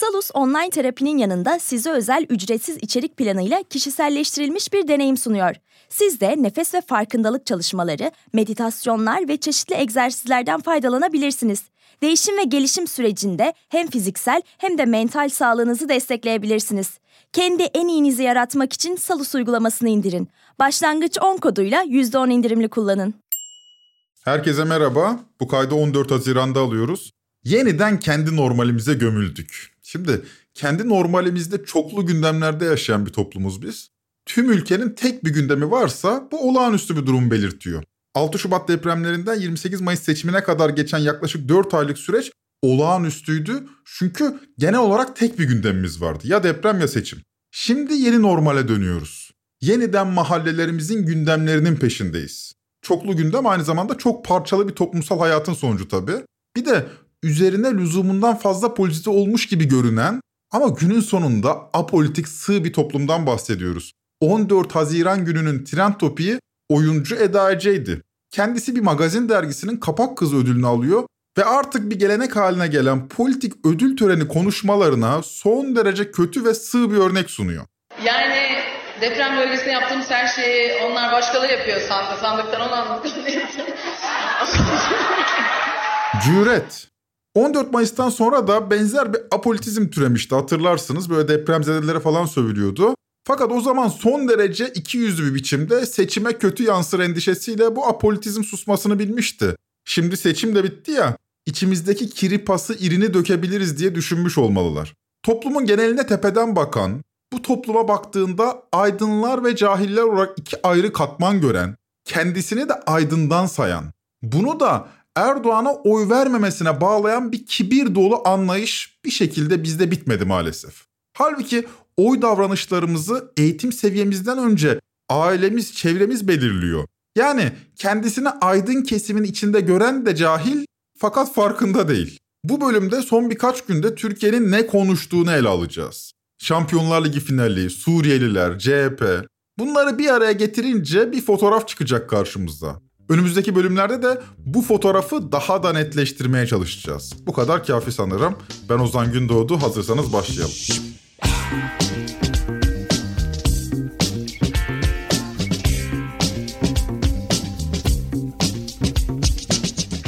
Salus online terapinin yanında size özel ücretsiz içerik planıyla kişiselleştirilmiş bir deneyim sunuyor. Siz de nefes ve farkındalık çalışmaları, meditasyonlar ve çeşitli egzersizlerden faydalanabilirsiniz. Değişim ve gelişim sürecinde hem fiziksel hem de mental sağlığınızı destekleyebilirsiniz. Kendi en iyinizi yaratmak için Salus uygulamasını indirin. Başlangıç 10 koduyla %10 indirimli kullanın. Herkese merhaba. Bu kaydı 14 Haziran'da alıyoruz. Yeniden kendi normalimize gömüldük. Şimdi kendi normalimizde çoklu gündemlerde yaşayan bir toplumuz biz. Tüm ülkenin tek bir gündemi varsa bu olağanüstü bir durum belirtiyor. 6 Şubat depremlerinden 28 Mayıs seçimine kadar geçen yaklaşık 4 aylık süreç olağanüstüydü. Çünkü genel olarak tek bir gündemimiz vardı. Ya deprem ya seçim. Şimdi yeni normale dönüyoruz. Yeniden mahallelerimizin gündemlerinin peşindeyiz. Çoklu gündem aynı zamanda çok parçalı bir toplumsal hayatın sonucu tabii. Bir de üzerine lüzumundan fazla politize olmuş gibi görünen ama günün sonunda apolitik sığ bir toplumdan bahsediyoruz. 14 Haziran gününün trend topiği oyuncu Eda Ece'ydi. Kendisi bir magazin dergisinin kapak kızı ödülünü alıyor ve artık bir gelenek haline gelen politik ödül töreni konuşmalarına son derece kötü ve sığ bir örnek sunuyor. Yani deprem bölgesinde yaptığımız her şeyi onlar başkaları yapıyor sandı. Sandıktan onu anlattım. Cüret. 14 Mayıs'tan sonra da benzer bir apolitizm türemişti hatırlarsınız. Böyle depremzedelere falan sövülüyordu. Fakat o zaman son derece iki yüzlü bir biçimde seçime kötü yansır endişesiyle bu apolitizm susmasını bilmişti. Şimdi seçim de bitti ya, içimizdeki kiri pası irini dökebiliriz diye düşünmüş olmalılar. Toplumun geneline tepeden bakan, bu topluma baktığında aydınlar ve cahiller olarak iki ayrı katman gören, kendisini de aydından sayan, bunu da Erdoğan'a oy vermemesine bağlayan bir kibir dolu anlayış bir şekilde bizde bitmedi maalesef. Halbuki oy davranışlarımızı eğitim seviyemizden önce ailemiz, çevremiz belirliyor. Yani kendisini aydın kesimin içinde gören de cahil fakat farkında değil. Bu bölümde son birkaç günde Türkiye'nin ne konuştuğunu ele alacağız. Şampiyonlar Ligi finali, Suriyeliler, CHP bunları bir araya getirince bir fotoğraf çıkacak karşımıza. Önümüzdeki bölümlerde de bu fotoğrafı daha da netleştirmeye çalışacağız. Bu kadar kafi sanırım. Ben Ozan Gündoğdu. Hazırsanız başlayalım.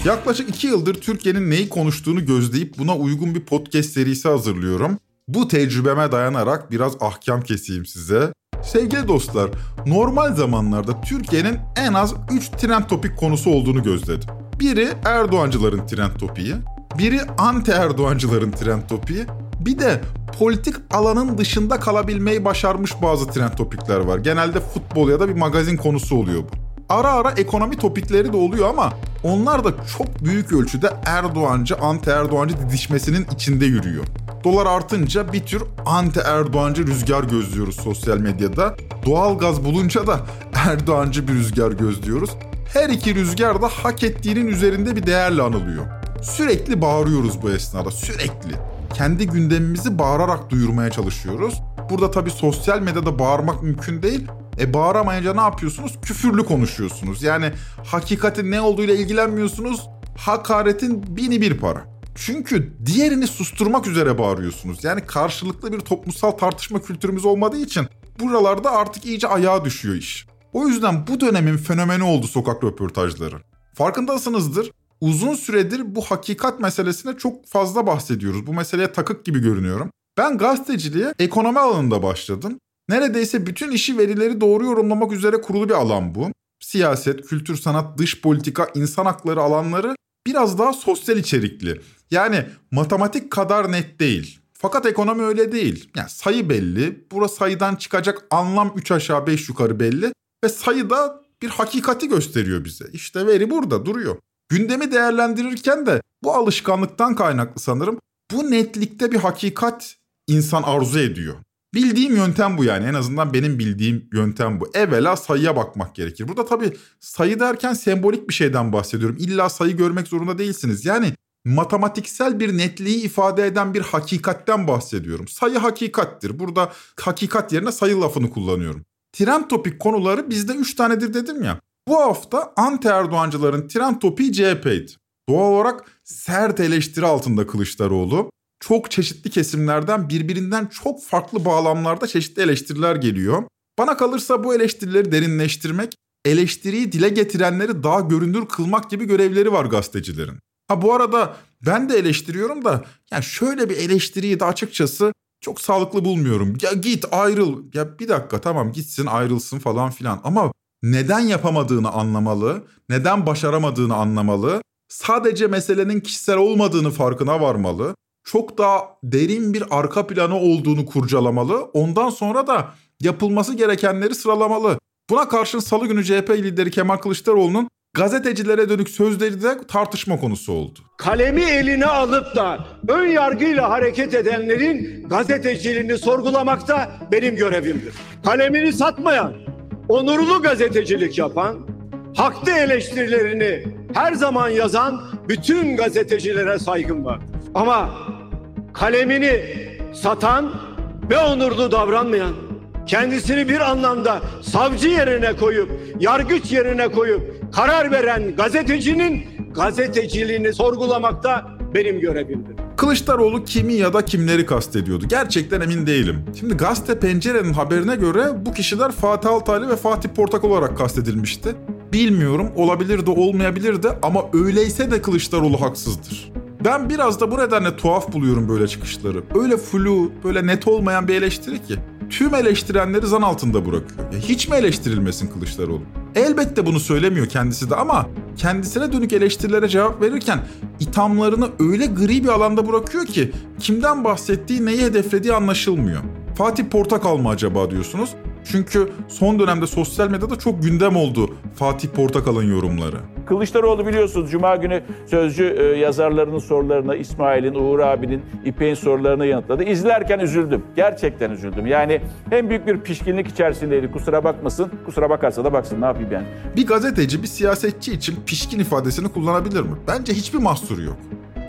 Yaklaşık iki yıldır Türkiye'nin neyi konuştuğunu gözleyip buna uygun bir podcast serisi hazırlıyorum. Bu tecrübeme dayanarak biraz ahkam keseyim size. Sevgili dostlar, normal zamanlarda Türkiye'nin en az 3 trend topik konusu olduğunu gözledim. Biri Erdoğancıların trend topiği, biri anti Erdoğancıların trend topiği, bir de politik alanın dışında kalabilmeyi başarmış bazı trend topikler var. Genelde futbol ya da bir magazin konusu oluyor bu. Ara ara ekonomi topikleri de oluyor ama onlar da çok büyük ölçüde Erdoğancı, anti Erdoğancı didişmesinin içinde yürüyor. Dolar artınca bir tür anti Erdoğancı rüzgar gözlüyoruz sosyal medyada. Doğal gaz bulunca da Erdoğancı bir rüzgar gözlüyoruz. Her iki rüzgar da hak ettiğinin üzerinde bir değerle anılıyor. Sürekli bağırıyoruz bu esnada, sürekli. Kendi gündemimizi bağırarak duyurmaya çalışıyoruz. Burada tabii sosyal medyada bağırmak mümkün değil. E bağıramayınca ne yapıyorsunuz? Küfürlü konuşuyorsunuz. Yani hakikatin ne olduğuyla ilgilenmiyorsunuz. Hakaretin bini bir para. Çünkü diğerini susturmak üzere bağırıyorsunuz. Yani karşılıklı bir toplumsal tartışma kültürümüz olmadığı için buralarda artık iyice ayağa düşüyor iş. O yüzden bu dönemin fenomeni oldu sokak röportajları. Farkındasınızdır. Uzun süredir bu hakikat meselesine çok fazla bahsediyoruz. Bu meseleye takık gibi görünüyorum. Ben gazeteciliğe ekonomi alanında başladım. Neredeyse bütün işi verileri doğru yorumlamak üzere kurulu bir alan bu. Siyaset, kültür, sanat, dış politika, insan hakları alanları biraz daha sosyal içerikli. Yani matematik kadar net değil. Fakat ekonomi öyle değil. Yani sayı belli. Burası sayıdan çıkacak anlam 3 aşağı 5 yukarı belli. Ve sayı da bir hakikati gösteriyor bize. İşte veri burada duruyor. Gündemi değerlendirirken de bu alışkanlıktan kaynaklı sanırım. Bu netlikte bir hakikat insan arzu ediyor. Bildiğim yöntem bu yani en azından benim bildiğim yöntem bu. Evvela sayıya bakmak gerekir. Burada tabii sayı derken sembolik bir şeyden bahsediyorum. İlla sayı görmek zorunda değilsiniz. Yani matematiksel bir netliği ifade eden bir hakikatten bahsediyorum. Sayı hakikattir. Burada hakikat yerine sayı lafını kullanıyorum. Trend topik konuları bizde 3 tanedir dedim ya. Bu hafta anti Erdoğancıların trend topiği CHP'ydi. Doğal olarak sert eleştiri altında Kılıçdaroğlu. Çok çeşitli kesimlerden birbirinden çok farklı bağlamlarda çeşitli eleştiriler geliyor. Bana kalırsa bu eleştirileri derinleştirmek, eleştiriyi dile getirenleri daha görünür kılmak gibi görevleri var gazetecilerin. Ha bu arada ben de eleştiriyorum da yani şöyle bir eleştiriyi de açıkçası çok sağlıklı bulmuyorum. Ya git ayrıl. Ya bir dakika tamam gitsin ayrılsın falan filan ama neden yapamadığını anlamalı, neden başaramadığını anlamalı, sadece meselenin kişisel olmadığını farkına varmalı, çok daha derin bir arka planı olduğunu kurcalamalı, ondan sonra da yapılması gerekenleri sıralamalı. Buna karşın salı günü CHP lideri Kemal Kılıçdaroğlu'nun gazetecilere dönük sözleri de tartışma konusu oldu. Kalemi eline alıp da ön yargıyla hareket edenlerin gazeteciliğini sorgulamakta benim görevimdir. Kalemini satmayan, onurlu gazetecilik yapan, haklı eleştirilerini her zaman yazan bütün gazetecilere saygım var. Ama kalemini satan ve onurlu davranmayan, kendisini bir anlamda savcı yerine koyup, yargıç yerine koyup karar veren gazetecinin gazeteciliğini sorgulamakta benim görevimdir. Kılıçdaroğlu kimi ya da kimleri kastediyordu? Gerçekten emin değilim. Şimdi gazete pencerenin haberine göre bu kişiler Fatih Altaylı ve Fatih Portakal olarak kastedilmişti. Bilmiyorum olabilir de olmayabilir de ama öyleyse de Kılıçdaroğlu haksızdır. Ben biraz da bu nedenle tuhaf buluyorum böyle çıkışları. Öyle flu, böyle net olmayan bir eleştiri ki. Tüm eleştirenleri zan altında bırakıyor. Ya hiç mi eleştirilmesin Kılıçdaroğlu? Elbette bunu söylemiyor kendisi de ama kendisine dönük eleştirilere cevap verirken ithamlarını öyle gri bir alanda bırakıyor ki kimden bahsettiği neyi hedeflediği anlaşılmıyor. Fatih Portakal mı acaba diyorsunuz? Çünkü son dönemde sosyal medyada çok gündem oldu Fatih Portakal'ın yorumları. Kılıçdaroğlu biliyorsunuz Cuma günü Sözcü e, yazarlarının sorularına, İsmail'in, Uğur abinin, İpek'in sorularını yanıtladı. İzlerken üzüldüm. Gerçekten üzüldüm. Yani hem büyük bir pişkinlik içerisindeydi. Kusura bakmasın. Kusura bakarsa da baksın ne yapayım yani. Bir gazeteci bir siyasetçi için pişkin ifadesini kullanabilir mi? Bence hiçbir mahsuru yok.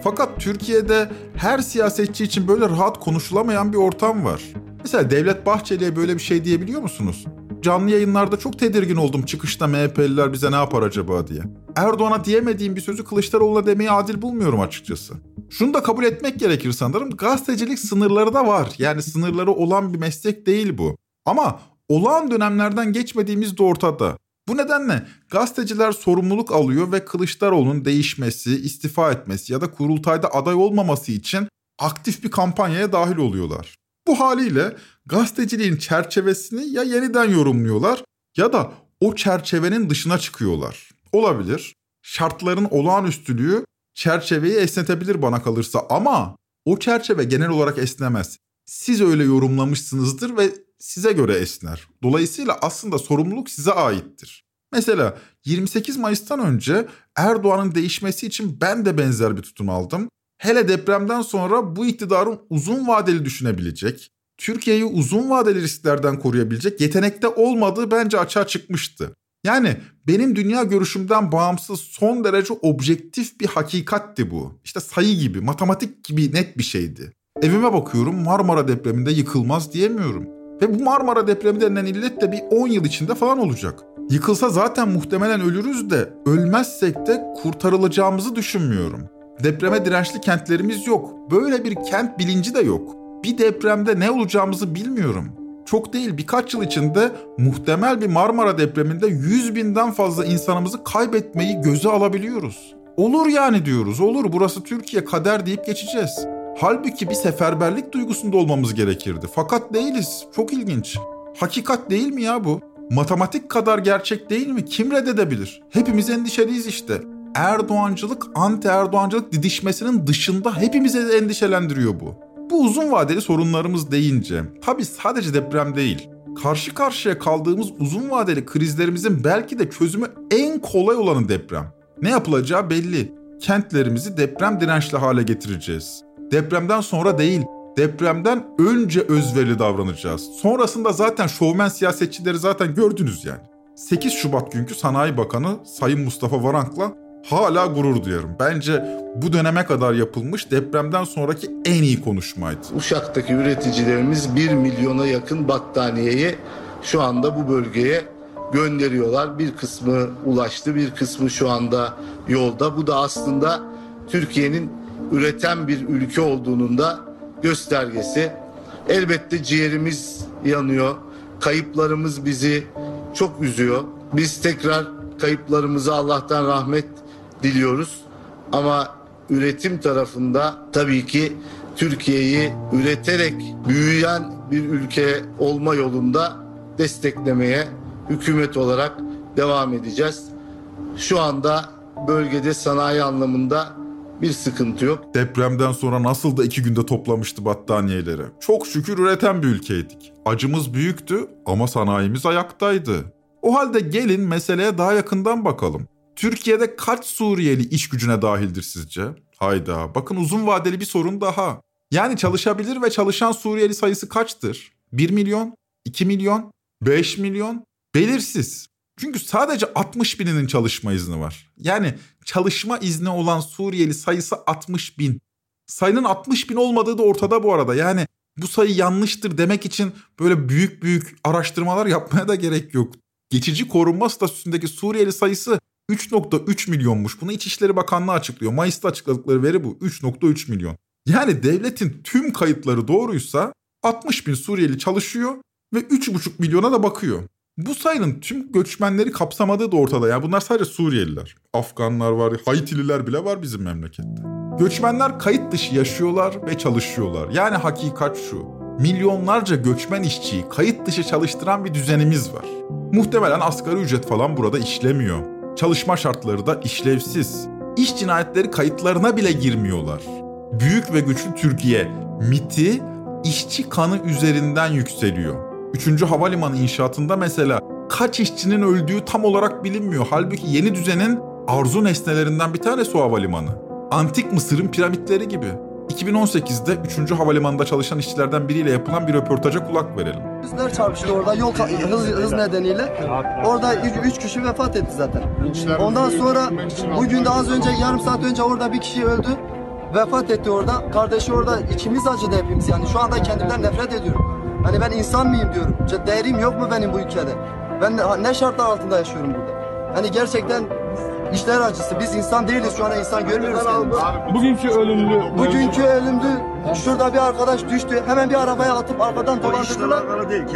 Fakat Türkiye'de her siyasetçi için böyle rahat konuşulamayan bir ortam var. Mesela Devlet Bahçeli'ye böyle bir şey diyebiliyor musunuz? Canlı yayınlarda çok tedirgin oldum çıkışta MHP'liler bize ne yapar acaba diye. Erdoğan'a diyemediğim bir sözü Kılıçdaroğlu'na demeyi adil bulmuyorum açıkçası. Şunu da kabul etmek gerekir sanırım. Gazetecilik sınırları da var. Yani sınırları olan bir meslek değil bu. Ama olağan dönemlerden geçmediğimiz de ortada. Bu nedenle gazeteciler sorumluluk alıyor ve Kılıçdaroğlu'nun değişmesi, istifa etmesi ya da kurultayda aday olmaması için aktif bir kampanyaya dahil oluyorlar. Bu haliyle gazeteciliğin çerçevesini ya yeniden yorumluyorlar ya da o çerçevenin dışına çıkıyorlar. Olabilir. Şartların olağanüstülüğü çerçeveyi esnetebilir bana kalırsa ama o çerçeve genel olarak esnemez. Siz öyle yorumlamışsınızdır ve size göre esner. Dolayısıyla aslında sorumluluk size aittir. Mesela 28 Mayıs'tan önce Erdoğan'ın değişmesi için ben de benzer bir tutum aldım. Hele depremden sonra bu iktidarın uzun vadeli düşünebilecek, Türkiye'yi uzun vadeli risklerden koruyabilecek yetenekte olmadığı bence açığa çıkmıştı. Yani benim dünya görüşümden bağımsız son derece objektif bir hakikatti bu. İşte sayı gibi, matematik gibi net bir şeydi. Evime bakıyorum Marmara depreminde yıkılmaz diyemiyorum. Ve bu Marmara depremi denilen illet de bir 10 yıl içinde falan olacak. Yıkılsa zaten muhtemelen ölürüz de ölmezsek de kurtarılacağımızı düşünmüyorum. Depreme dirençli kentlerimiz yok. Böyle bir kent bilinci de yok. Bir depremde ne olacağımızı bilmiyorum. Çok değil birkaç yıl içinde muhtemel bir Marmara depreminde 100 binden fazla insanımızı kaybetmeyi göze alabiliyoruz. Olur yani diyoruz olur burası Türkiye kader deyip geçeceğiz. Halbuki bir seferberlik duygusunda olmamız gerekirdi. Fakat değiliz. Çok ilginç. Hakikat değil mi ya bu? Matematik kadar gerçek değil mi? Kim reddedebilir? Hepimiz endişeliyiz işte. Erdoğancılık, anti Erdoğancılık didişmesinin dışında hepimizi endişelendiriyor bu. Bu uzun vadeli sorunlarımız deyince tabi sadece deprem değil. Karşı karşıya kaldığımız uzun vadeli krizlerimizin belki de çözümü en kolay olanı deprem. Ne yapılacağı belli. Kentlerimizi deprem dirençli hale getireceğiz. Depremden sonra değil, Depremden önce özverili davranacağız. Sonrasında zaten şovmen siyasetçileri zaten gördünüz yani. 8 Şubat günkü Sanayi Bakanı Sayın Mustafa Varank'la hala gurur duyarım. Bence bu döneme kadar yapılmış depremden sonraki en iyi konuşmaydı. Uşak'taki üreticilerimiz 1 milyona yakın battaniyeyi şu anda bu bölgeye gönderiyorlar. Bir kısmı ulaştı, bir kısmı şu anda yolda. Bu da aslında Türkiye'nin üreten bir ülke olduğunun da göstergesi. Elbette ciğerimiz yanıyor. Kayıplarımız bizi çok üzüyor. Biz tekrar kayıplarımıza Allah'tan rahmet diliyoruz. Ama üretim tarafında tabii ki Türkiye'yi üreterek büyüyen bir ülke olma yolunda desteklemeye hükümet olarak devam edeceğiz. Şu anda bölgede sanayi anlamında bir sıkıntı yok. Depremden sonra nasıl da iki günde toplamıştı battaniyeleri. Çok şükür üreten bir ülkeydik. Acımız büyüktü ama sanayimiz ayaktaydı. O halde gelin meseleye daha yakından bakalım. Türkiye'de kaç Suriyeli iş gücüne dahildir sizce? Hayda bakın uzun vadeli bir sorun daha. Yani çalışabilir ve çalışan Suriyeli sayısı kaçtır? 1 milyon? 2 milyon? 5 milyon? Belirsiz. Çünkü sadece 60 bininin çalışma izni var. Yani çalışma izni olan Suriyeli sayısı 60 bin. Sayının 60 bin olmadığı da ortada bu arada. Yani bu sayı yanlıştır demek için böyle büyük büyük araştırmalar yapmaya da gerek yok. Geçici korunma statüsündeki Suriyeli sayısı 3.3 milyonmuş. Bunu İçişleri Bakanlığı açıklıyor. Mayıs'ta açıkladıkları veri bu. 3.3 milyon. Yani devletin tüm kayıtları doğruysa 60 bin Suriyeli çalışıyor ve 3,5 milyona da bakıyor. Bu sayının tüm göçmenleri kapsamadığı da ortada. Yani bunlar sadece Suriyeliler. Afganlar var, Haitililer bile var bizim memlekette. Göçmenler kayıt dışı yaşıyorlar ve çalışıyorlar. Yani hakikat şu. Milyonlarca göçmen işçiyi kayıt dışı çalıştıran bir düzenimiz var. Muhtemelen asgari ücret falan burada işlemiyor. Çalışma şartları da işlevsiz. İş cinayetleri kayıtlarına bile girmiyorlar. Büyük ve güçlü Türkiye MIT'i işçi kanı üzerinden yükseliyor. Üçüncü havalimanı inşaatında mesela kaç işçinin öldüğü tam olarak bilinmiyor. Halbuki yeni düzenin arzu nesnelerinden bir tanesi o havalimanı. Antik Mısır'ın piramitleri gibi. 2018'de 3. havalimanında çalışan işçilerden biriyle yapılan bir röportaja kulak verelim. Bizler çarpıştı orada yol hız, hız nedeniyle. Orada 3 kişi vefat etti zaten. Ondan sonra bugün de az önce yarım saat önce orada bir kişi öldü. Vefat etti orada. Kardeşi orada içimiz acıdı hepimiz yani. Şu anda kendimden nefret ediyorum. Hani ben insan mıyım diyorum. Ce- Değerim yok mu benim bu ülkede? Ben ne şartlar altında yaşıyorum burada? Hani gerçekten işler acısı. Biz insan değiliz şu anda insan görmüyoruz kendimizi. Bugünkü ölümlü Bugünkü ölümdü. Şurada bir arkadaş düştü. Hemen bir arabaya atıp arkadan dolandırdılar.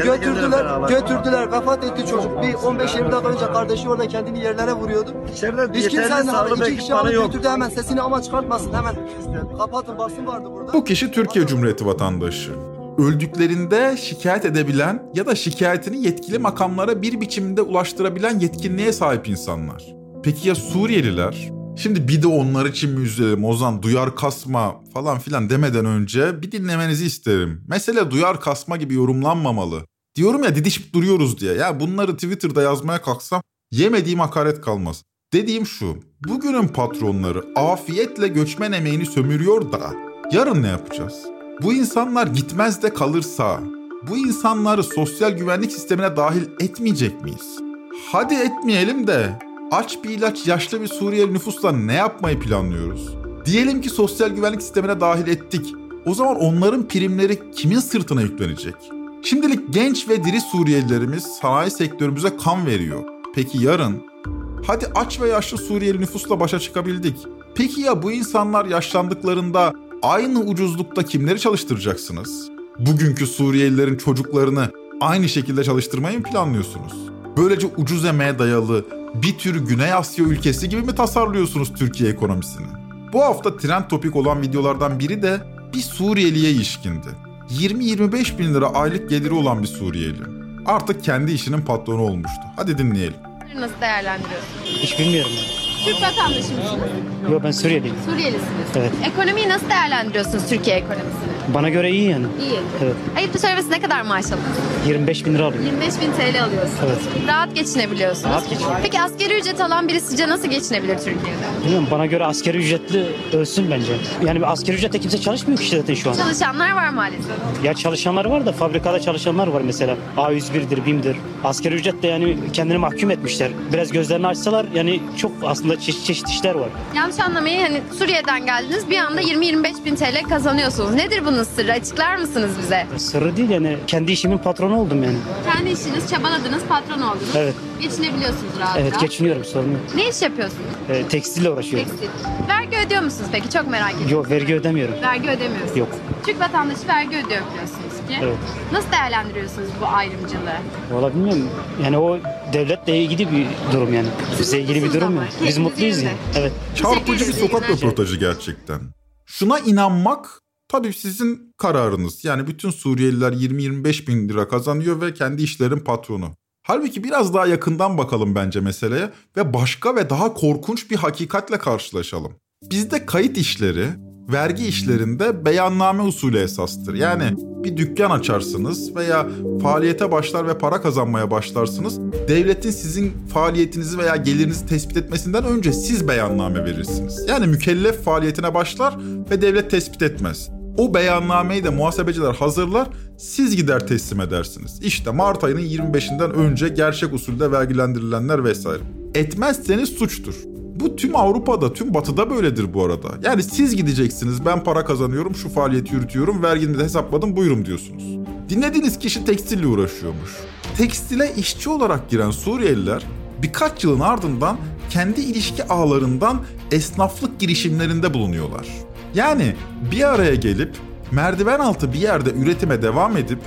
Götürdüler. Götürdüler. Vefat etti çocuk. Bir 15-20 dakika önce kardeşi orada kendini yerlere vuruyordu. Hiç kimsenin haberi. İki kişi alıp götürdü hemen sesini ama çıkartmasın hemen. Kapatın basın vardı burada. Bu kişi Türkiye Cumhuriyeti vatandaşı. Öldüklerinde şikayet edebilen ya da şikayetini yetkili makamlara bir biçimde ulaştırabilen yetkinliğe sahip insanlar. Peki ya Suriyeliler? Şimdi bir de onlar için mi üzülelim Ozan duyar kasma falan filan demeden önce bir dinlemenizi isterim. Mesele duyar kasma gibi yorumlanmamalı. Diyorum ya didişip duruyoruz diye. Ya bunları Twitter'da yazmaya kalksam yemediğim hakaret kalmaz. Dediğim şu, bugünün patronları afiyetle göçmen emeğini sömürüyor da yarın ne yapacağız? Bu insanlar gitmez de kalırsa, bu insanları sosyal güvenlik sistemine dahil etmeyecek miyiz? Hadi etmeyelim de aç bir ilaç yaşlı bir Suriyeli nüfusla ne yapmayı planlıyoruz? Diyelim ki sosyal güvenlik sistemine dahil ettik. O zaman onların primleri kimin sırtına yüklenecek? Şimdilik genç ve diri Suriyelilerimiz sanayi sektörümüze kan veriyor. Peki yarın? Hadi aç ve yaşlı Suriyeli nüfusla başa çıkabildik. Peki ya bu insanlar yaşlandıklarında aynı ucuzlukta kimleri çalıştıracaksınız? Bugünkü Suriyelilerin çocuklarını aynı şekilde çalıştırmayı mı planlıyorsunuz? Böylece ucuz emeğe dayalı bir tür Güney Asya ülkesi gibi mi tasarlıyorsunuz Türkiye ekonomisini? Bu hafta trend topik olan videolardan biri de bir Suriyeliye ilişkindi. 20-25 bin lira aylık geliri olan bir Suriyeli. Artık kendi işinin patronu olmuştu. Hadi dinleyelim. Nasıl değerlendiriyorsunuz? Hiç bilmiyorum. Türk vatandaşı mısınız? Yok ben Suriyeliyim. Suriyelisiniz. Evet. Ekonomiyi nasıl değerlendiriyorsunuz Türkiye ekonomisini? Bana göre iyi yani. İyi. Evet. Ayıptır söylemesi ne kadar maaş alıyorsunuz? 25 bin lira alıyorum. 25 bin TL alıyorsunuz. Evet. Rahat geçinebiliyorsunuz. Rahat geçiniyorum. Peki asgari ücret alan biri sizce nasıl geçinebilir Türkiye'de? Bilmiyorum bana göre askeri ücretli ölsün bence. Yani askeri ücretle kimse çalışmıyor ki zaten şu an. Çalışanlar var maalesef. Ya çalışanlar var da fabrikada çalışanlar var mesela. A101'dir, BİM'dir. Askeri ücretle yani kendini mahkum etmişler. Biraz gözlerini açsalar yani çok aslında çeşit çeşit işler var. Yanlış anlamayın hani Suriye'den geldiniz bir anda 20-25 bin TL kazanıyorsunuz. Nedir bunun sırrı? Açıklar mısınız bize? Sırrı değil yani kendi işimin patronu oldum yani. Kendi işiniz, çabaladınız, patron oldunuz. Evet. Geçinebiliyorsunuz rahat Evet rahat. geçiniyorum sorun yok. Ne iş yapıyorsunuz? Ee, tekstille uğraşıyorum. Tekstil. Vergi ödüyor musunuz peki? Çok merak ediyorum. Yok vergi ödemiyorum. Vergi ödemiyorsunuz. Yok. Türk vatandaşı vergi ödüyor biliyorsunuz ki. Evet. Nasıl değerlendiriyorsunuz bu ayrımcılığı? Valla bilmiyorum. Yani o devletle ilgili bir durum yani. Bize ilgili bir durum ama, yok. Biz mutluyuz yerinde. yani. Evet. Çarpıcı bir sokak röportajı gerçekten. Şuna inanmak tabii sizin kararınız. Yani bütün Suriyeliler 20-25 bin lira kazanıyor ve kendi işlerin patronu. Halbuki biraz daha yakından bakalım bence meseleye ve başka ve daha korkunç bir hakikatle karşılaşalım. Bizde kayıt işleri, vergi işlerinde beyanname usulü esastır. Yani bir dükkan açarsınız veya faaliyete başlar ve para kazanmaya başlarsınız. Devletin sizin faaliyetinizi veya gelirinizi tespit etmesinden önce siz beyanname verirsiniz. Yani mükellef faaliyetine başlar ve devlet tespit etmez. O beyannameyi de muhasebeciler hazırlar, siz gider teslim edersiniz. İşte Mart ayının 25'inden önce gerçek usulde vergilendirilenler vesaire. Etmezseniz suçtur. Bu tüm Avrupa'da, tüm Batı'da böyledir bu arada. Yani siz gideceksiniz, ben para kazanıyorum, şu faaliyeti yürütüyorum, vergimi de hesapladım, buyurun diyorsunuz. Dinlediğiniz kişi tekstille uğraşıyormuş. Tekstile işçi olarak giren Suriyeliler birkaç yılın ardından kendi ilişki ağlarından esnaflık girişimlerinde bulunuyorlar. Yani bir araya gelip merdiven altı bir yerde üretime devam edip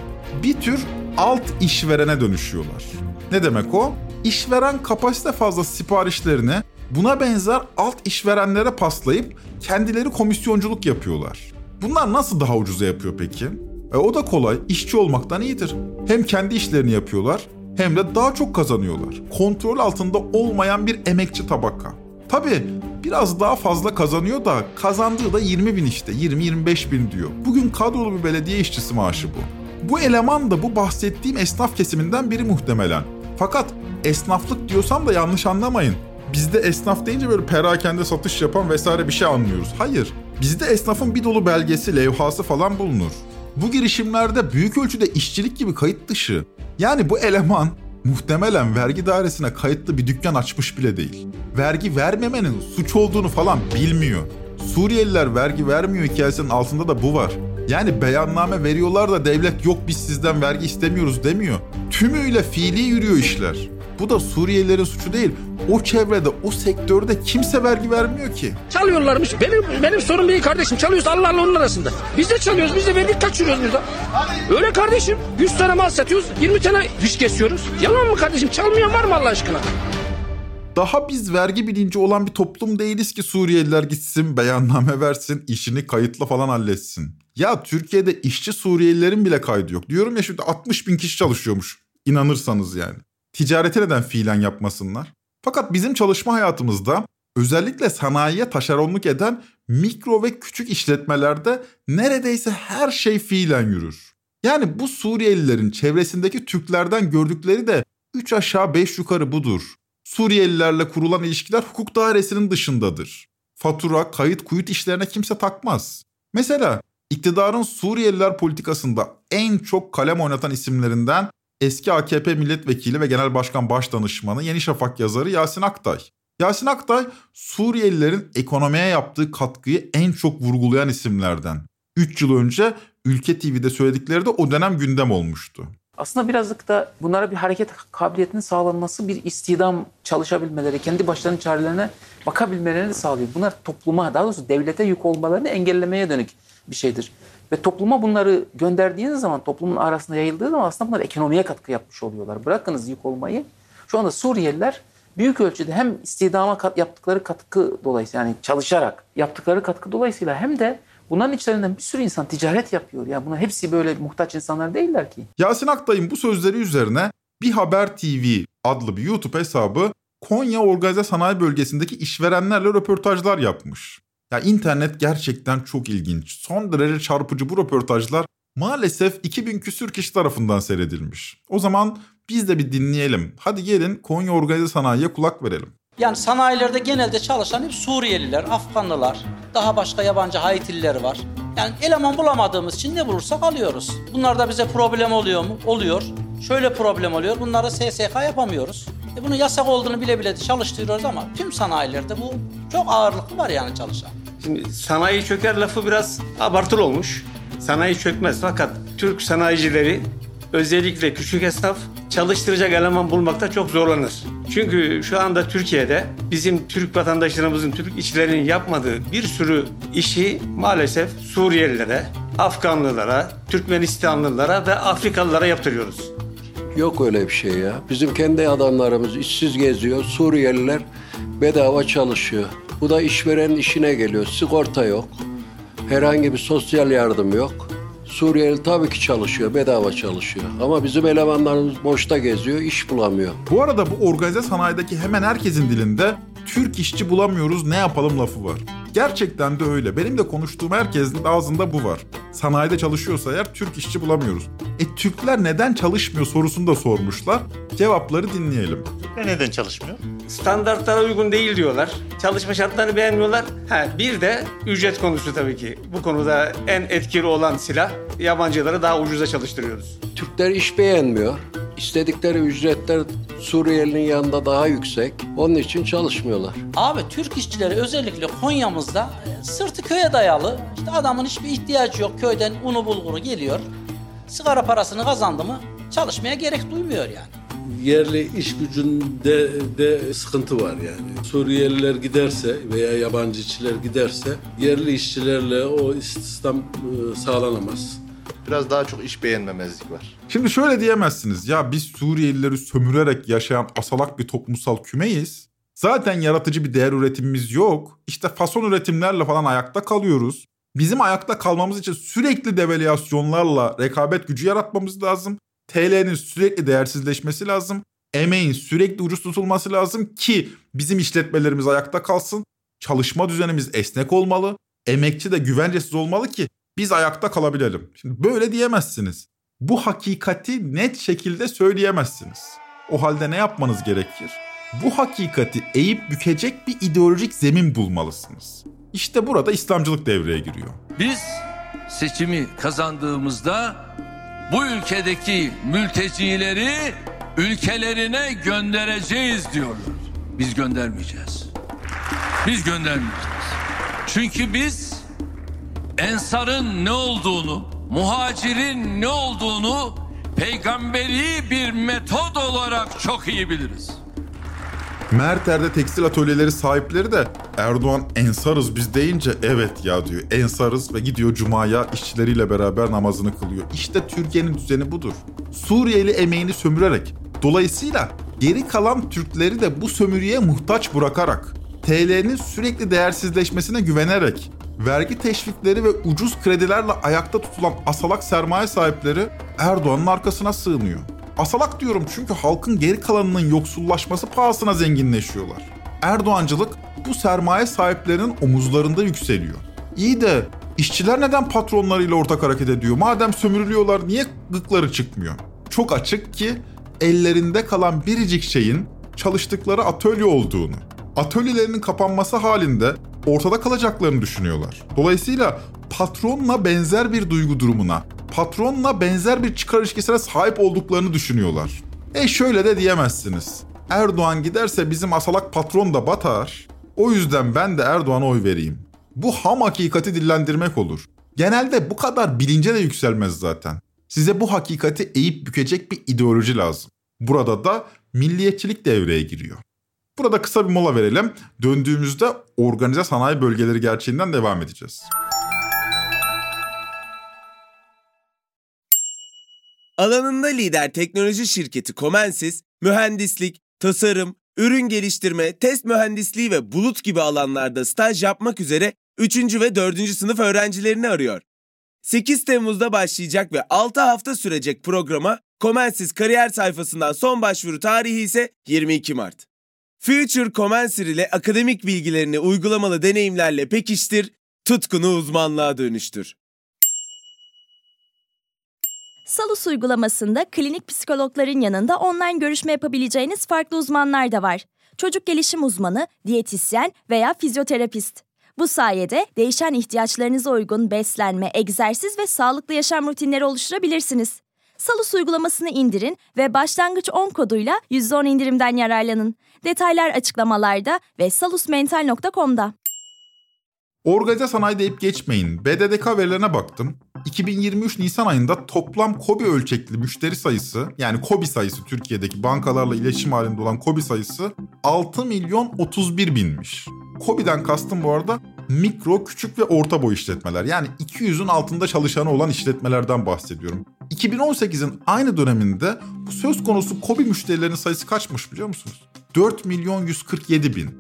bir tür alt işverene dönüşüyorlar. Ne demek o? İşveren kapasite fazla siparişlerini buna benzer alt işverenlere paslayıp kendileri komisyonculuk yapıyorlar. Bunlar nasıl daha ucuza yapıyor peki? E o da kolay, işçi olmaktan iyidir. Hem kendi işlerini yapıyorlar hem de daha çok kazanıyorlar. Kontrol altında olmayan bir emekçi tabaka. Tabi biraz daha fazla kazanıyor da kazandığı da 20 bin işte 20-25 bin diyor. Bugün kadrolu bir belediye işçisi maaşı bu. Bu eleman da bu bahsettiğim esnaf kesiminden biri muhtemelen. Fakat esnaflık diyorsam da yanlış anlamayın. Bizde esnaf deyince böyle perakende satış yapan vesaire bir şey anlıyoruz. Hayır. Bizde esnafın bir dolu belgesi, levhası falan bulunur. Bu girişimlerde büyük ölçüde işçilik gibi kayıt dışı. Yani bu eleman muhtemelen vergi dairesine kayıtlı bir dükkan açmış bile değil. Vergi vermemenin suç olduğunu falan bilmiyor. Suriyeliler vergi vermiyor hikayesinin altında da bu var. Yani beyanname veriyorlar da devlet yok biz sizden vergi istemiyoruz demiyor. Tümüyle fiili yürüyor işler. Bu da Suriyelilerin suçu değil. O çevrede, o sektörde kimse vergi vermiyor ki. Çalıyorlarmış. Benim benim sorun değil kardeşim. Çalıyorsa Allah Allah onun arasında. Biz de çalıyoruz. Biz de vergi kaçırıyoruz burada. Öyle kardeşim. 100 tane mal satıyoruz. 20 tane fiş kesiyoruz. Yalan mı kardeşim? Çalmayan var mı Allah aşkına? Daha biz vergi bilinci olan bir toplum değiliz ki Suriyeliler gitsin, beyanname versin, işini kayıtla falan halletsin. Ya Türkiye'de işçi Suriyelilerin bile kaydı yok. Diyorum ya şimdi 60 bin kişi çalışıyormuş. İnanırsanız yani. Ticareti neden fiilen yapmasınlar? Fakat bizim çalışma hayatımızda özellikle sanayiye taşeronluk eden mikro ve küçük işletmelerde neredeyse her şey fiilen yürür. Yani bu Suriyelilerin çevresindeki Türklerden gördükleri de 3 aşağı 5 yukarı budur. Suriyelilerle kurulan ilişkiler hukuk dairesinin dışındadır. Fatura, kayıt, kuyut işlerine kimse takmaz. Mesela iktidarın Suriyeliler politikasında en çok kalem oynatan isimlerinden eski AKP milletvekili ve genel başkan başdanışmanı Yeni Şafak yazarı Yasin Aktay. Yasin Aktay Suriyelilerin ekonomiye yaptığı katkıyı en çok vurgulayan isimlerden. 3 yıl önce Ülke TV'de söyledikleri de o dönem gündem olmuştu. Aslında birazcık da bunlara bir hareket kabiliyetinin sağlanması, bir istihdam çalışabilmeleri, kendi başlarının çarelerine bakabilmelerini sağlıyor. Bunlar topluma, daha doğrusu devlete yük olmalarını engellemeye dönük bir şeydir. Ve topluma bunları gönderdiğiniz zaman, toplumun arasında yayıldığı zaman aslında bunlar ekonomiye katkı yapmış oluyorlar. Bırakınız yük olmayı. Şu anda Suriyeliler büyük ölçüde hem istihdama kat, yaptıkları katkı dolayısıyla yani çalışarak yaptıkları katkı dolayısıyla hem de bunların içlerinden bir sürü insan ticaret yapıyor. Yani bunlar hepsi böyle muhtaç insanlar değiller ki. Yasin Aktay'ın bu sözleri üzerine Bir Haber TV adlı bir YouTube hesabı Konya Organize Sanayi Bölgesi'ndeki işverenlerle röportajlar yapmış. Ya internet gerçekten çok ilginç. Son derece çarpıcı bu röportajlar maalesef 2000 küsür kişi tarafından seyredilmiş. O zaman biz de bir dinleyelim. Hadi gelin Konya Organize Sanayi'ye kulak verelim. Yani sanayilerde genelde çalışan hep Suriyeliler, Afganlılar, daha başka yabancı Haitililer var. Yani eleman bulamadığımız için ne bulursak alıyoruz. Bunlar da bize problem oluyor mu? Oluyor. Şöyle problem oluyor. Bunları SSK yapamıyoruz. E bunun yasak olduğunu bile bile çalıştırıyoruz ama tüm sanayilerde bu çok ağırlıklı var yani çalışan. Şimdi sanayi çöker lafı biraz abartılı olmuş. Sanayi çökmez fakat Türk sanayicileri özellikle küçük esnaf çalıştıracak eleman bulmakta çok zorlanır. Çünkü şu anda Türkiye'de bizim Türk vatandaşlarımızın, Türk işçilerinin yapmadığı bir sürü işi maalesef Suriyelilere, Afganlılara, Türkmenistanlılara ve Afrikalılara yaptırıyoruz. Yok öyle bir şey ya. Bizim kendi adamlarımız işsiz geziyor. Suriyeliler bedava çalışıyor. Bu da işverenin işine geliyor. Sigorta yok. Herhangi bir sosyal yardım yok. Suriyeli tabii ki çalışıyor, bedava çalışıyor. Ama bizim elemanlarımız boşta geziyor, iş bulamıyor. Bu arada bu organize sanayideki hemen herkesin dilinde Türk işçi bulamıyoruz ne yapalım lafı var. Gerçekten de öyle. Benim de konuştuğum herkesin ağzında bu var. Sanayide çalışıyorsa eğer Türk işçi bulamıyoruz. E Türkler neden çalışmıyor sorusunu da sormuşlar. Cevapları dinleyelim. neden çalışmıyor? Standartlara uygun değil diyorlar. Çalışma şartlarını beğenmiyorlar. Ha, bir de ücret konusu tabii ki. Bu konuda en etkili olan silah yabancıları daha ucuza çalıştırıyoruz. Türkler iş beğenmiyor. İstedikleri ücretler Suriyelinin yanında daha yüksek. Onun için çalışmıyorlar. Abi Türk işçileri özellikle Konya'mızda e, sırtı köye dayalı. İşte adamın hiçbir ihtiyacı yok. Köyden unu bulguru geliyor. Sigara parasını kazandı mı çalışmaya gerek duymuyor yani. yerli iş gücünde de sıkıntı var yani. Suriyeliler giderse veya yabancı işçiler giderse yerli işçilerle o istihdam e, sağlanamaz. Biraz daha çok iş beğenmemezlik var. Şimdi şöyle diyemezsiniz. Ya biz Suriyelileri sömürerek yaşayan asalak bir toplumsal kümeyiz. Zaten yaratıcı bir değer üretimimiz yok. İşte fason üretimlerle falan ayakta kalıyoruz. Bizim ayakta kalmamız için sürekli devalüasyonlarla rekabet gücü yaratmamız lazım. TL'nin sürekli değersizleşmesi lazım. Emeğin sürekli ucuz tutulması lazım ki bizim işletmelerimiz ayakta kalsın. Çalışma düzenimiz esnek olmalı. Emekçi de güvencesiz olmalı ki biz ayakta kalabilelim. Şimdi böyle diyemezsiniz. Bu hakikati net şekilde söyleyemezsiniz. O halde ne yapmanız gerekir? Bu hakikati eğip bükecek bir ideolojik zemin bulmalısınız. İşte burada İslamcılık devreye giriyor. Biz seçimi kazandığımızda bu ülkedeki mültecileri ülkelerine göndereceğiz diyorlar. Biz göndermeyeceğiz. Biz göndermeyeceğiz. Çünkü biz ensarın ne olduğunu, muhacirin ne olduğunu peygamberi bir metot olarak çok iyi biliriz. Merter'de tekstil atölyeleri sahipleri de Erdoğan ensarız biz deyince evet ya diyor. Ensarız ve gidiyor Cuma'ya işçileriyle beraber namazını kılıyor. İşte Türkiye'nin düzeni budur. Suriyeli emeğini sömürerek dolayısıyla geri kalan Türkleri de bu sömürüye muhtaç bırakarak TL'nin sürekli değersizleşmesine güvenerek vergi teşvikleri ve ucuz kredilerle ayakta tutulan asalak sermaye sahipleri Erdoğan'ın arkasına sığınıyor. Asalak diyorum çünkü halkın geri kalanının yoksullaşması pahasına zenginleşiyorlar. Erdoğancılık bu sermaye sahiplerinin omuzlarında yükseliyor. İyi de işçiler neden patronlarıyla ortak hareket ediyor? Madem sömürülüyorlar niye gıkları çıkmıyor? Çok açık ki ellerinde kalan biricik şeyin çalıştıkları atölye olduğunu, atölyelerinin kapanması halinde ortada kalacaklarını düşünüyorlar. Dolayısıyla patronla benzer bir duygu durumuna, patronla benzer bir çıkar ilişkisine sahip olduklarını düşünüyorlar. E şöyle de diyemezsiniz. Erdoğan giderse bizim asalak patron da batar. O yüzden ben de Erdoğan'a oy vereyim. Bu ham hakikati dillendirmek olur. Genelde bu kadar bilince de yükselmez zaten. Size bu hakikati eğip bükecek bir ideoloji lazım. Burada da milliyetçilik devreye giriyor. Burada kısa bir mola verelim. Döndüğümüzde organize sanayi bölgeleri gerçeğinden devam edeceğiz. Alanında lider teknoloji şirketi Comensis, mühendislik, tasarım, ürün geliştirme, test mühendisliği ve bulut gibi alanlarda staj yapmak üzere 3. ve 4. sınıf öğrencilerini arıyor. 8 Temmuz'da başlayacak ve 6 hafta sürecek programa Comensis kariyer sayfasından son başvuru tarihi ise 22 Mart. Future Commencer ile akademik bilgilerini uygulamalı deneyimlerle pekiştir, tutkunu uzmanlığa dönüştür. Salus uygulamasında klinik psikologların yanında online görüşme yapabileceğiniz farklı uzmanlar da var. Çocuk gelişim uzmanı, diyetisyen veya fizyoterapist. Bu sayede değişen ihtiyaçlarınıza uygun beslenme, egzersiz ve sağlıklı yaşam rutinleri oluşturabilirsiniz. Salus uygulamasını indirin ve başlangıç 10 koduyla %10 indirimden yararlanın. Detaylar açıklamalarda ve salusmental.com'da. Organize sanayi deyip geçmeyin. BDDK verilerine baktım. 2023 Nisan ayında toplam KOBİ ölçekli müşteri sayısı yani KOBİ sayısı Türkiye'deki bankalarla iletişim halinde olan KOBİ sayısı 6 milyon 31 binmiş. KOBİ'den kastım bu arada mikro, küçük ve orta boy işletmeler. Yani 200'ün altında çalışanı olan işletmelerden bahsediyorum. 2018'in aynı döneminde bu söz konusu KOBİ müşterilerinin sayısı kaçmış biliyor musunuz? 4 milyon 147 bin.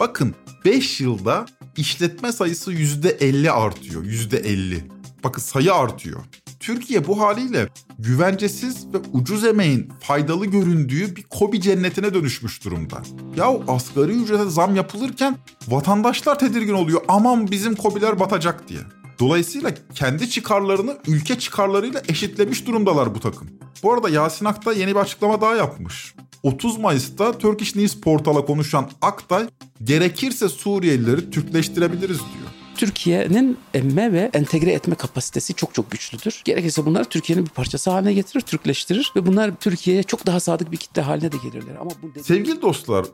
Bakın 5 yılda işletme sayısı %50 artıyor. %50. Bakın sayı artıyor. Türkiye bu haliyle güvencesiz ve ucuz emeğin faydalı göründüğü bir kobi cennetine dönüşmüş durumda. Ya asgari ücrete zam yapılırken vatandaşlar tedirgin oluyor. Aman bizim kobiler batacak diye. Dolayısıyla kendi çıkarlarını ülke çıkarlarıyla eşitlemiş durumdalar bu takım. Bu arada Yasin Akta yeni bir açıklama daha yapmış. 30 Mayıs'ta Turkish News portala konuşan Aktay gerekirse Suriyelileri Türkleştirebiliriz diyor. Türkiye'nin emme ve entegre etme kapasitesi çok çok güçlüdür. Gerekirse bunlar Türkiye'nin bir parçası haline getirir, Türkleştirir ve bunlar Türkiye'ye çok daha sadık bir kitle haline de gelirler. Ama bu Sevgili dostlar,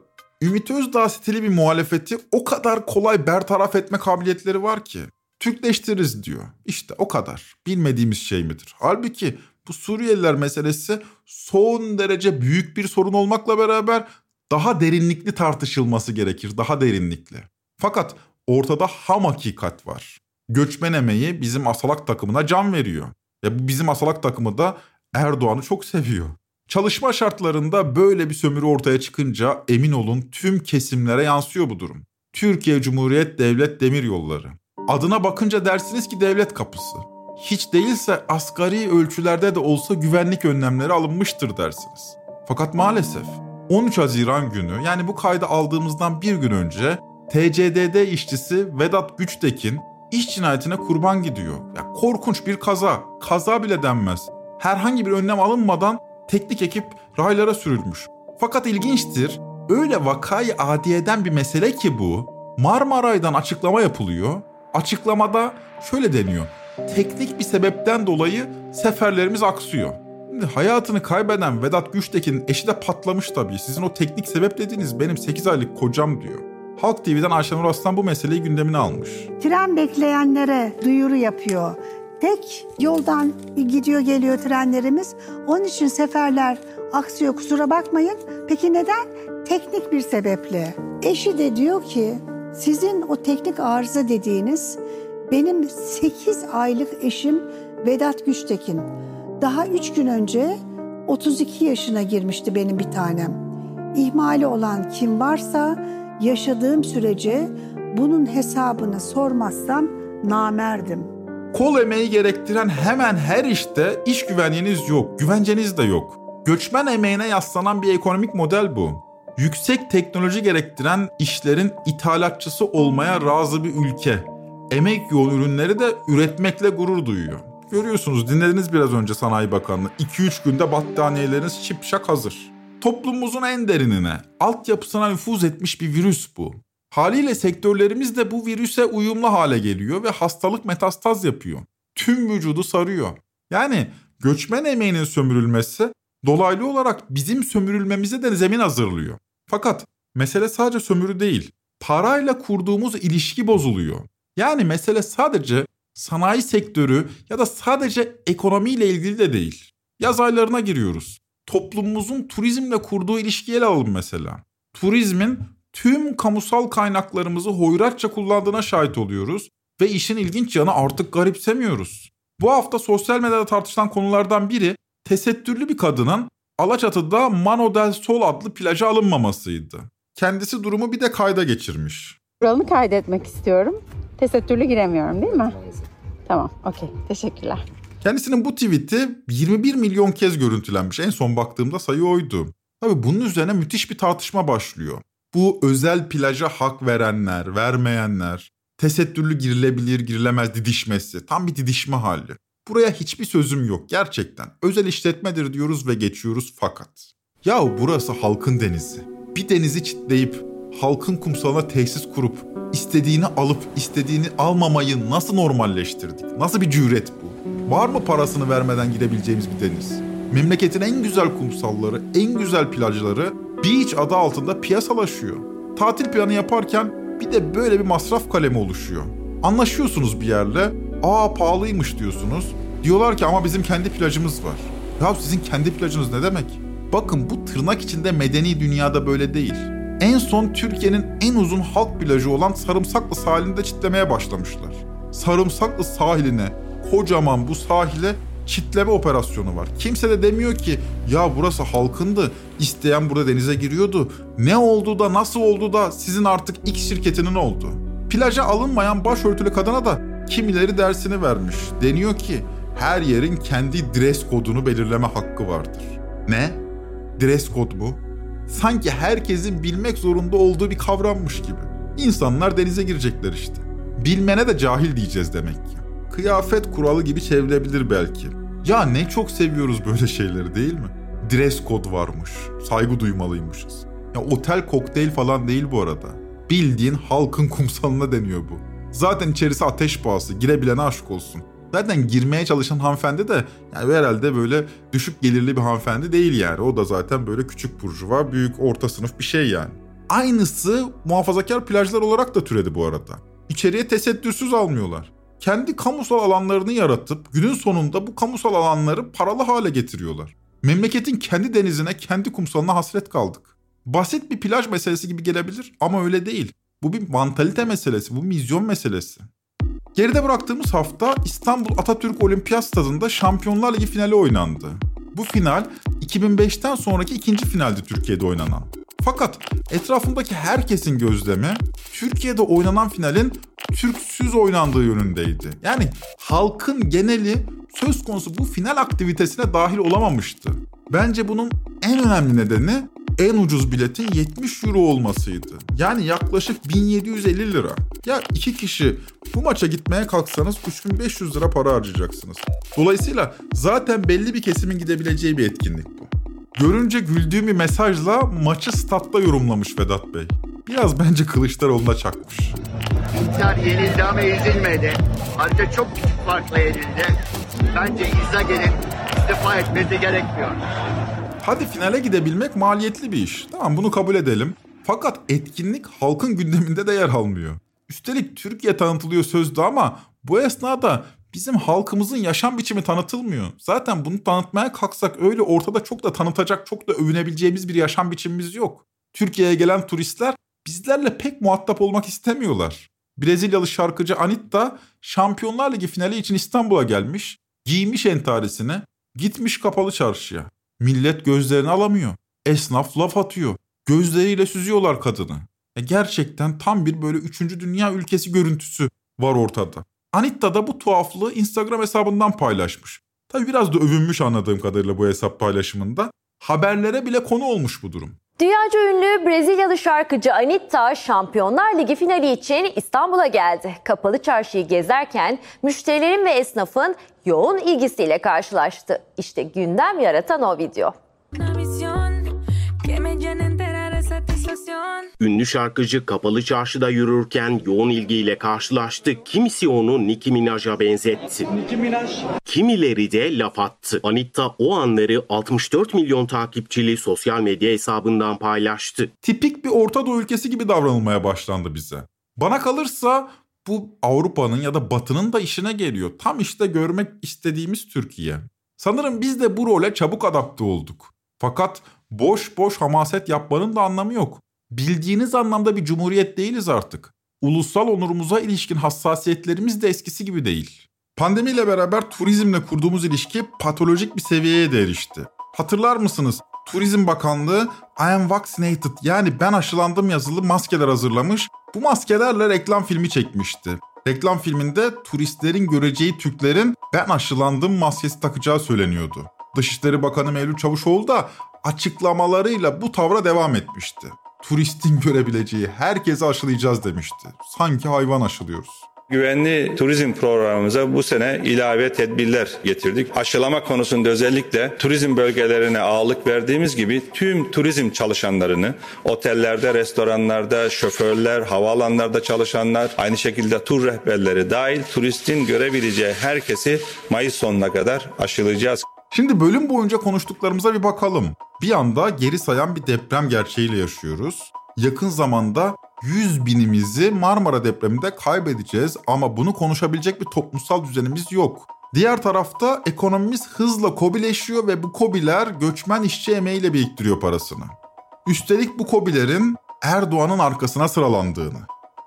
Ümit Özdağ stili bir muhalefeti o kadar kolay bertaraf etme kabiliyetleri var ki. Türkleştiririz diyor. İşte o kadar. Bilmediğimiz şey midir? Halbuki bu Suriyeliler meselesi son derece büyük bir sorun olmakla beraber daha derinlikli tartışılması gerekir. Daha derinlikli. Fakat ortada ham hakikat var. Göçmen emeği bizim asalak takımına can veriyor. Ve bu bizim asalak takımı da Erdoğan'ı çok seviyor. Çalışma şartlarında böyle bir sömürü ortaya çıkınca emin olun tüm kesimlere yansıyor bu durum. Türkiye Cumhuriyet Devlet Demir Yolları. Adına bakınca dersiniz ki devlet kapısı. Hiç değilse asgari ölçülerde de olsa güvenlik önlemleri alınmıştır dersiniz. Fakat maalesef 13 Haziran günü yani bu kaydı aldığımızdan bir gün önce TCDD işçisi Vedat Güçtekin iş cinayetine kurban gidiyor. Ya korkunç bir kaza. Kaza bile denmez. Herhangi bir önlem alınmadan teknik ekip raylara sürülmüş. Fakat ilginçtir. Öyle vakayı adiyeden bir mesele ki bu. Marmaray'dan açıklama yapılıyor. Açıklamada şöyle deniyor. Teknik bir sebepten dolayı seferlerimiz aksıyor. Şimdi hayatını kaybeden Vedat Güçtekin'in eşi de patlamış tabii. Sizin o teknik sebep dediğiniz benim 8 aylık kocam diyor. Halk TV'den Ayşenur Aslan bu meseleyi gündemine almış. Tren bekleyenlere duyuru yapıyor. Tek yoldan gidiyor geliyor trenlerimiz. Onun için seferler aksıyor kusura bakmayın. Peki neden? Teknik bir sebeple. Eşi de diyor ki sizin o teknik arıza dediğiniz benim 8 aylık eşim Vedat Güçtekin. Daha 3 gün önce 32 yaşına girmişti benim bir tanem. İhmali olan kim varsa yaşadığım sürece bunun hesabını sormazsam namerdim. Kol emeği gerektiren hemen her işte iş güvenliğiniz yok, güvenceniz de yok. Göçmen emeğine yaslanan bir ekonomik model bu. Yüksek teknoloji gerektiren işlerin ithalatçısı olmaya razı bir ülke. Emek yoğun ürünleri de üretmekle gurur duyuyor. Görüyorsunuz dinlediniz biraz önce Sanayi Bakanlığı. 2-3 günde battaniyeleriniz şipşak hazır. Toplumumuzun en derinine, altyapısına nüfuz etmiş bir virüs bu. Haliyle sektörlerimiz de bu virüse uyumlu hale geliyor ve hastalık metastaz yapıyor. Tüm vücudu sarıyor. Yani göçmen emeğinin sömürülmesi dolaylı olarak bizim sömürülmemize de zemin hazırlıyor. Fakat mesele sadece sömürü değil. Parayla kurduğumuz ilişki bozuluyor. Yani mesele sadece sanayi sektörü ya da sadece ekonomiyle ilgili de değil. Yaz aylarına giriyoruz. Toplumumuzun turizmle kurduğu ilişkiyi ele alalım mesela. Turizmin tüm kamusal kaynaklarımızı hoyratça kullandığına şahit oluyoruz ve işin ilginç yanı artık garipsemiyoruz. Bu hafta sosyal medyada tartışılan konulardan biri tesettürlü bir kadının Alaçatı'da Mano del Sol adlı plaja alınmamasıydı. Kendisi durumu bir de kayda geçirmiş. Kuralını kaydetmek istiyorum. Tesettürlü giremiyorum değil mi? Tamam, okey. Teşekkürler. Kendisinin bu tweet'i 21 milyon kez görüntülenmiş. En son baktığımda sayı oydu. Tabii bunun üzerine müthiş bir tartışma başlıyor. Bu özel plaja hak verenler, vermeyenler, tesettürlü girilebilir girilemez didişmesi. Tam bir didişme hali. Buraya hiçbir sözüm yok gerçekten. Özel işletmedir diyoruz ve geçiyoruz fakat. Yahu burası halkın denizi. Bir denizi çitleyip halkın kumsalına tesis kurup istediğini alıp istediğini almamayı nasıl normalleştirdik? Nasıl bir cüret bu? Var mı parasını vermeden gidebileceğimiz bir deniz? Memleketin en güzel kumsalları, en güzel plajları beach adı altında piyasalaşıyor. Tatil planı yaparken bir de böyle bir masraf kalemi oluşuyor. Anlaşıyorsunuz bir yerle, aa pahalıymış diyorsunuz. Diyorlar ki ama bizim kendi plajımız var. Ya sizin kendi plajınız ne demek? Bakın bu tırnak içinde medeni dünyada böyle değil. En son Türkiye'nin en uzun halk plajı olan Sarımsaklı sahilinde çitlemeye başlamışlar. Sarımsaklı sahiline, kocaman bu sahile çitleme operasyonu var. Kimse de demiyor ki ya burası halkındı, isteyen burada denize giriyordu. Ne oldu da nasıl oldu da sizin artık X şirketinin oldu. Plaja alınmayan başörtülü kadına da kimileri dersini vermiş. Deniyor ki her yerin kendi dress kodunu belirleme hakkı vardır. Ne? Dress kod mu? Sanki herkesin bilmek zorunda olduğu bir kavrammış gibi. İnsanlar denize girecekler işte. Bilmene de cahil diyeceğiz demek ki. Kıyafet kuralı gibi çevrilebilir belki. Ya ne çok seviyoruz böyle şeyleri değil mi? Dress kod varmış. Saygı duymalıymışız. Ya otel kokteyl falan değil bu arada. Bildiğin halkın kumsalına deniyor bu. Zaten içerisi ateş pahası. Girebilene aşk olsun. Zaten girmeye çalışan hanımefendi de yani herhalde böyle düşük gelirli bir hanımefendi değil yani. O da zaten böyle küçük burjuva, büyük orta sınıf bir şey yani. Aynısı muhafazakar plajlar olarak da türedi bu arada. İçeriye tesettürsüz almıyorlar. Kendi kamusal alanlarını yaratıp günün sonunda bu kamusal alanları paralı hale getiriyorlar. Memleketin kendi denizine, kendi kumsalına hasret kaldık. Basit bir plaj meselesi gibi gelebilir ama öyle değil. Bu bir mantalite meselesi, bu vizyon meselesi. Geride bıraktığımız hafta İstanbul Atatürk Olimpiyat Stadında Şampiyonlar Ligi finali oynandı. Bu final 2005'ten sonraki ikinci finaldi Türkiye'de oynanan. Fakat etrafındaki herkesin gözlemi Türkiye'de oynanan finalin Türksüz oynandığı yönündeydi. Yani halkın geneli söz konusu bu final aktivitesine dahil olamamıştı. Bence bunun en önemli nedeni en ucuz biletin 70 euro olmasıydı. Yani yaklaşık 1750 lira. Ya iki kişi bu maça gitmeye kalksanız 3500 lira para harcayacaksınız. Dolayısıyla zaten belli bir kesimin gidebileceği bir etkinlik bu. Görünce güldüğüm bir mesajla maçı statta yorumlamış Vedat Bey. Biraz bence Kılıçdaroğlu'na çakmış. Inter yenildi ama ezilmedi. Ayrıca çok küçük farkla yenildi. Bence İzzage'nin istifa etmesi gerekmiyor. Hadi finale gidebilmek maliyetli bir iş. Tamam bunu kabul edelim. Fakat etkinlik halkın gündeminde de yer almıyor. Üstelik Türkiye tanıtılıyor sözde ama bu esnada bizim halkımızın yaşam biçimi tanıtılmıyor. Zaten bunu tanıtmaya kalksak öyle ortada çok da tanıtacak, çok da övünebileceğimiz bir yaşam biçimimiz yok. Türkiye'ye gelen turistler bizlerle pek muhatap olmak istemiyorlar. Brezilyalı şarkıcı Anitta Şampiyonlar Ligi finali için İstanbul'a gelmiş, giymiş entarisini, gitmiş kapalı çarşıya. Millet gözlerini alamıyor. Esnaf laf atıyor. Gözleriyle süzüyorlar kadını. E gerçekten tam bir böyle üçüncü dünya ülkesi görüntüsü var ortada. Anitta da bu tuhaflığı Instagram hesabından paylaşmış. Tabi biraz da övünmüş anladığım kadarıyla bu hesap paylaşımında. Haberlere bile konu olmuş bu durum. Dünyaca ünlü Brezilyalı şarkıcı Anitta Şampiyonlar Ligi finali için İstanbul'a geldi. Kapalı çarşıyı gezerken müşterilerin ve esnafın yoğun ilgisiyle karşılaştı. İşte gündem yaratan o video. Ünlü şarkıcı kapalı çarşıda yürürken yoğun ilgiyle karşılaştı. Kimisi onu Nicki Minaj'a benzetti. Nicki Minaj. Kimileri de laf attı. Anitta o anları 64 milyon takipçili sosyal medya hesabından paylaştı. Tipik bir Orta Doğu ülkesi gibi davranılmaya başlandı bize. Bana kalırsa bu Avrupa'nın ya da Batı'nın da işine geliyor. Tam işte görmek istediğimiz Türkiye. Sanırım biz de bu role çabuk adapte olduk. Fakat boş boş hamaset yapmanın da anlamı yok. Bildiğiniz anlamda bir cumhuriyet değiliz artık. Ulusal onurumuza ilişkin hassasiyetlerimiz de eskisi gibi değil. Pandemiyle beraber turizmle kurduğumuz ilişki patolojik bir seviyeye de erişti. Hatırlar mısınız? Turizm Bakanlığı I am vaccinated yani ben aşılandım yazılı maskeler hazırlamış. Bu maskelerle reklam filmi çekmişti. Reklam filminde turistlerin göreceği Türklerin ben aşılandım maskesi takacağı söyleniyordu. Dışişleri Bakanı Mevlüt Çavuşoğlu da açıklamalarıyla bu tavra devam etmişti. Turistin görebileceği herkese aşılayacağız demişti. Sanki hayvan aşılıyoruz. Güvenli turizm programımıza bu sene ilave tedbirler getirdik. Aşılama konusunda özellikle turizm bölgelerine ağırlık verdiğimiz gibi tüm turizm çalışanlarını otellerde, restoranlarda, şoförler, havaalanlarda çalışanlar, aynı şekilde tur rehberleri dahil turistin görebileceği herkesi Mayıs sonuna kadar aşılayacağız. Şimdi bölüm boyunca konuştuklarımıza bir bakalım. Bir anda geri sayan bir deprem gerçeğiyle yaşıyoruz. Yakın zamanda 100 binimizi Marmara depreminde kaybedeceğiz ama bunu konuşabilecek bir toplumsal düzenimiz yok. Diğer tarafta ekonomimiz hızla kobileşiyor ve bu kobiler göçmen işçi emeğiyle biriktiriyor parasını. Üstelik bu kobilerin Erdoğan'ın arkasına sıralandığını.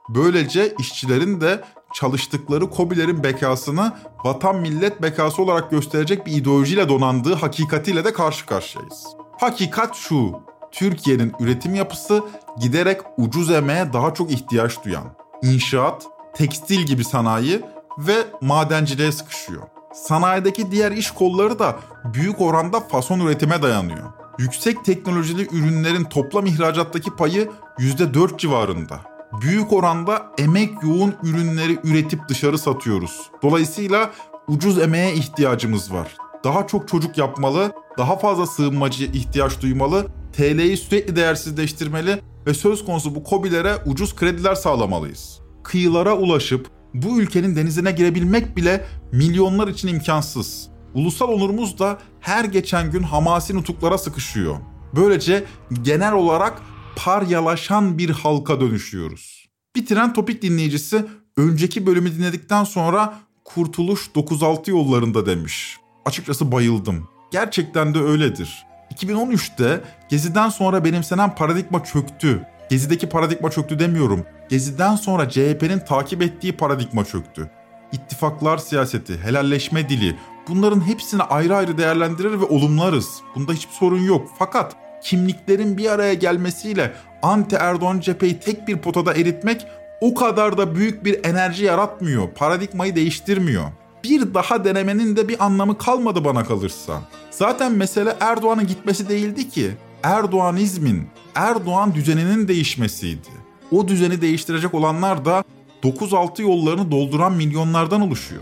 Böylece işçilerin de çalıştıkları kobilerin bekasını vatan millet bekası olarak gösterecek bir ideolojiyle donandığı hakikatiyle de karşı karşıyayız. Hakikat şu, Türkiye'nin üretim yapısı giderek ucuz emeğe daha çok ihtiyaç duyan, inşaat, tekstil gibi sanayi ve madenciliğe sıkışıyor. Sanayideki diğer iş kolları da büyük oranda fason üretime dayanıyor. Yüksek teknolojili ürünlerin toplam ihracattaki payı %4 civarında. Büyük oranda emek yoğun ürünleri üretip dışarı satıyoruz. Dolayısıyla ucuz emeğe ihtiyacımız var. Daha çok çocuk yapmalı, daha fazla sığınmacı ihtiyaç duymalı, TL'yi sürekli değersizleştirmeli ve söz konusu bu kobilere ucuz krediler sağlamalıyız. Kıyılara ulaşıp bu ülkenin denizine girebilmek bile milyonlar için imkansız. Ulusal onurumuz da her geçen gün hamasi nutuklara sıkışıyor. Böylece genel olarak paryalaşan bir halka dönüşüyoruz. Bitiren topik dinleyicisi önceki bölümü dinledikten sonra Kurtuluş 96 yollarında demiş. Açıkçası bayıldım. Gerçekten de öyledir. 2013'te Gezi'den sonra benimsenen paradigma çöktü. Gezi'deki paradigma çöktü demiyorum. Gezi'den sonra CHP'nin takip ettiği paradigma çöktü. İttifaklar siyaseti, helalleşme dili bunların hepsini ayrı ayrı değerlendirir ve olumlarız. Bunda hiçbir sorun yok. Fakat kimliklerin bir araya gelmesiyle anti Erdoğan cepheyi tek bir potada eritmek o kadar da büyük bir enerji yaratmıyor. Paradigmayı değiştirmiyor bir daha denemenin de bir anlamı kalmadı bana kalırsa. Zaten mesele Erdoğan'ın gitmesi değildi ki. Erdoğanizmin, Erdoğan düzeninin değişmesiydi. O düzeni değiştirecek olanlar da 9-6 yollarını dolduran milyonlardan oluşuyor.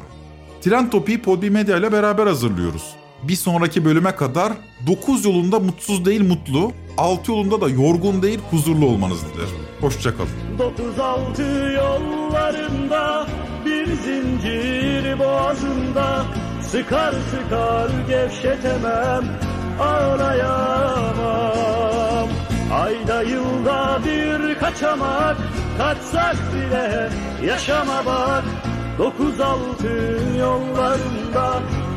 Tren Topi'yi Podbi Medya ile beraber hazırlıyoruz. Bir sonraki bölüme kadar 9 yolunda mutsuz değil mutlu, 6 yolunda da yorgun değil huzurlu olmanız dilerim. Hoşçakalın. 36 yollarında bir zincir boğazında Sıkar sıkar gevşetemem ağlayamam Ayda yılda bir kaçamak kaçsak bile yaşama bak Dokuz altı yollarında